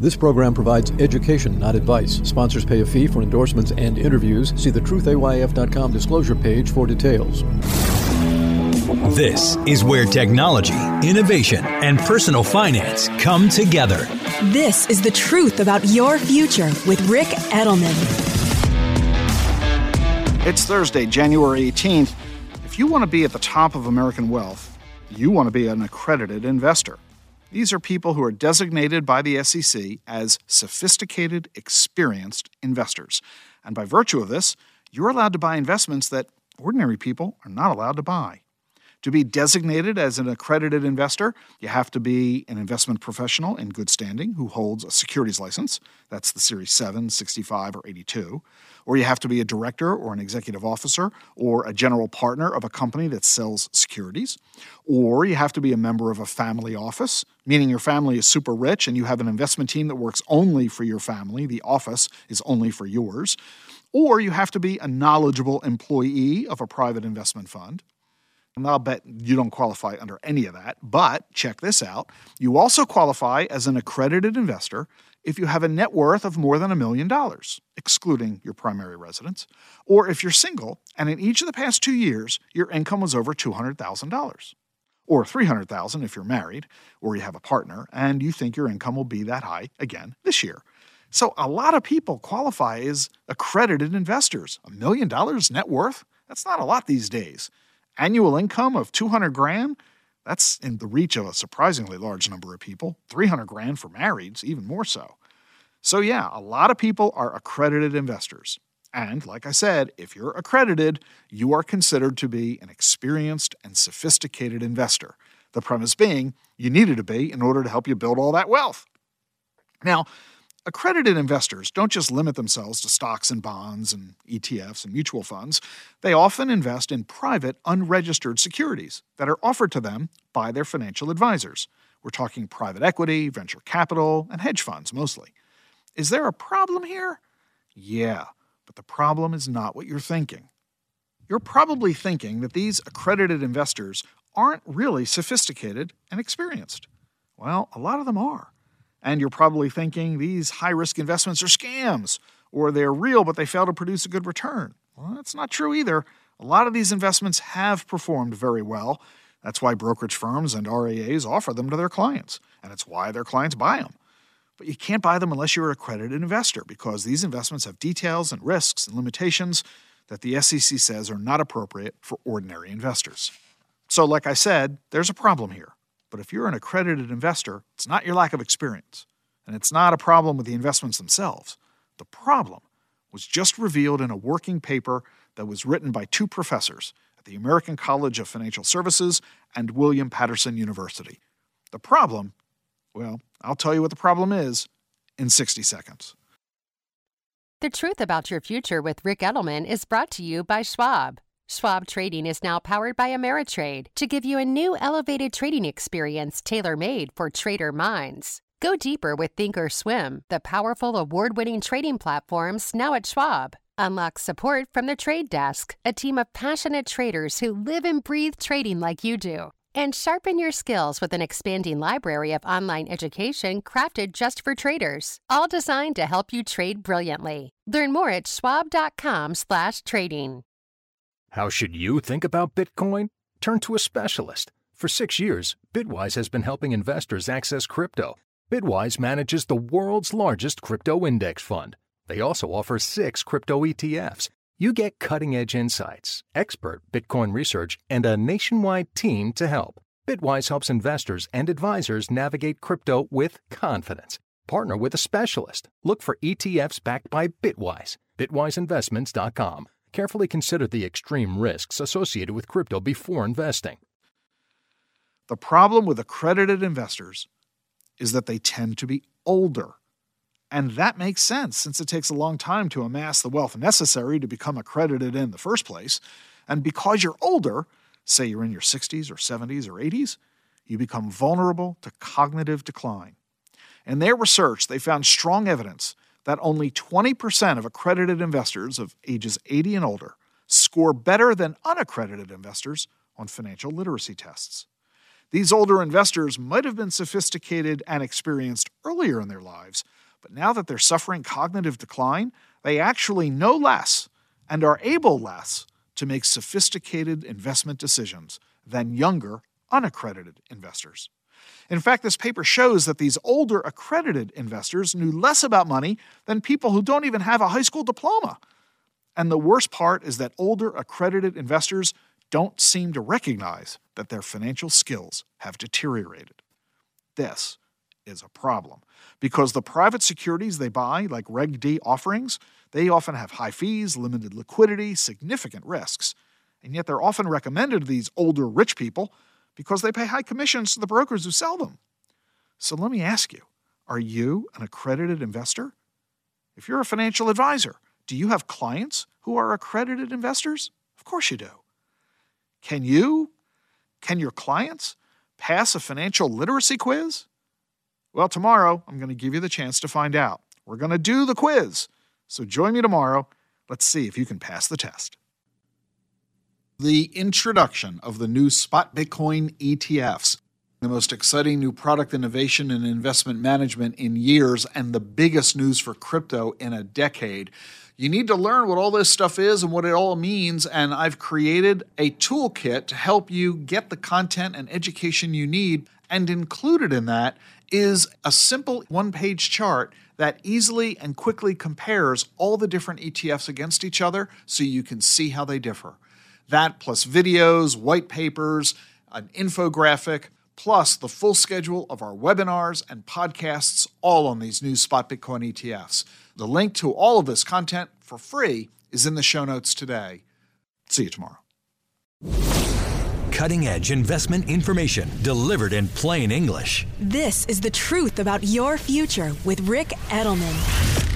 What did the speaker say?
This program provides education, not advice. Sponsors pay a fee for endorsements and interviews. See the truthayf.com disclosure page for details. This is where technology, innovation, and personal finance come together. This is the truth about your future with Ric Edelman. It's Thursday, January 18th. If you want to be at the top of American wealth, you want to be an accredited investor. These are people who are designated by the SEC as sophisticated, experienced investors. And by virtue of this, you're allowed to buy investments that ordinary people are not allowed to buy. To be designated as an accredited investor, you have to be an investment professional in good standing who holds a securities license. That's the Series 7, 65, or 82. Or you have to be a director or an executive officer or a general partner of a company that sells securities. Or you have to be a member of a family office, meaning your family is super rich and you have an investment team that works only for your family. The office is only for yours. Or you have to be a knowledgeable employee of a private investment fund. And I'll bet you don't qualify under any of that. But check this out you also qualify as an accredited investor if you have a net worth of more than a million dollars, excluding your primary residence, or if you're single and in each of the past two years your income was over $200,000, or 300,000 if you're married or you have a partner and you think your income will be that high again this year. So a lot of people qualify as accredited investors. A million dollars net worth? That's not a lot these days annual income of 200 grand, that's in the reach of a surprisingly large number of people. 300 grand for marrieds, even more so. So, yeah, a lot of people are accredited investors. And like I said, if you're accredited, you are considered to be an experienced and sophisticated investor. The premise being, you needed to be in order to help you build all that wealth. Now, Accredited investors don't just limit themselves to stocks and bonds and ETFs and mutual funds. They often invest in private, unregistered securities that are offered to them by their financial advisors. We're talking private equity, venture capital, and hedge funds mostly. Is there a problem here? Yeah, but the problem is not what you're thinking. You're probably thinking that these accredited investors aren't really sophisticated and experienced. Well, a lot of them are. And you're probably thinking these high risk investments are scams or they're real but they fail to produce a good return. Well, that's not true either. A lot of these investments have performed very well. That's why brokerage firms and RIAs offer them to their clients, and it's why their clients buy them. But you can't buy them unless you're an accredited investor because these investments have details and risks and limitations that the SEC says are not appropriate for ordinary investors. So, like I said, there's a problem here. But if you're an accredited investor, it's not your lack of experience, and it's not a problem with the investments themselves. The problem was just revealed in a working paper that was written by two professors at the American College of Financial Services and William Paterson University. The problem, well, I'll tell you what the problem is in 60 seconds. The truth about your future with Ric Edelman is brought to you by Schwab. Schwab Trading is now powered by Ameritrade to give you a new elevated trading experience tailor made for trader minds. Go deeper with Thinkorswim, the powerful award winning trading platforms now at Schwab. Unlock support from the trade desk, a team of passionate traders who live and breathe trading like you do. And sharpen your skills with an expanding library of online education crafted just for traders, all designed to help you trade brilliantly. Learn more at schwab.com/trading. How should you think about Bitcoin? Turn to a specialist. For six years, Bitwise has been helping investors access crypto. Bitwise manages the world's largest crypto index fund. They also offer six crypto ETFs. You get cutting edge insights, expert Bitcoin research, and a nationwide team to help. Bitwise helps investors and advisors navigate crypto with confidence. Partner with a specialist. Look for ETFs backed by Bitwise. BitwiseInvestments.com. Carefully consider the extreme risks associated with crypto before investing. The problem with accredited investors is that they tend to be older. And that makes sense since it takes a long time to amass the wealth necessary to become accredited in the first place. And because you're older, say you're in your 60s or 70s or 80s, you become vulnerable to cognitive decline. In their research, they found strong evidence that only 20% of accredited investors of ages 80 and older score better than unaccredited investors on financial literacy tests. These older investors might have been sophisticated and experienced earlier in their lives, but now that they're suffering cognitive decline, they actually know less and are able less to make sophisticated investment decisions than younger, unaccredited investors. In fact, this paper shows that these older accredited investors knew less about money than people who don't even have a high school diploma. And the worst part is that older accredited investors don't seem to recognize that their financial skills have deteriorated. This is a problem because the private securities they buy, like Reg D offerings, they often have high fees, limited liquidity, significant risks. And yet they're often recommended to these older rich people because they pay high commissions to the brokers who sell them. So let me ask you are you an accredited investor? If you're a financial advisor, do you have clients who are accredited investors? Of course you do. Can you, can your clients pass a financial literacy quiz? Well, tomorrow I'm going to give you the chance to find out. We're going to do the quiz. So join me tomorrow. Let's see if you can pass the test. The introduction of the new Spot Bitcoin ETFs, the most exciting new product innovation in investment management in years, and the biggest news for crypto in a decade. You need to learn what all this stuff is and what it all means, and I've created a toolkit to help you get the content and education you need. And included in that is a simple one page chart that easily and quickly compares all the different ETFs against each other so you can see how they differ. That plus videos, white papers, an infographic, plus the full schedule of our webinars and podcasts, all on these new Spot Bitcoin ETFs. The link to all of this content for free is in the show notes today. See you tomorrow. Cutting edge investment information delivered in plain English. This is the truth about your future with Ric Edelman.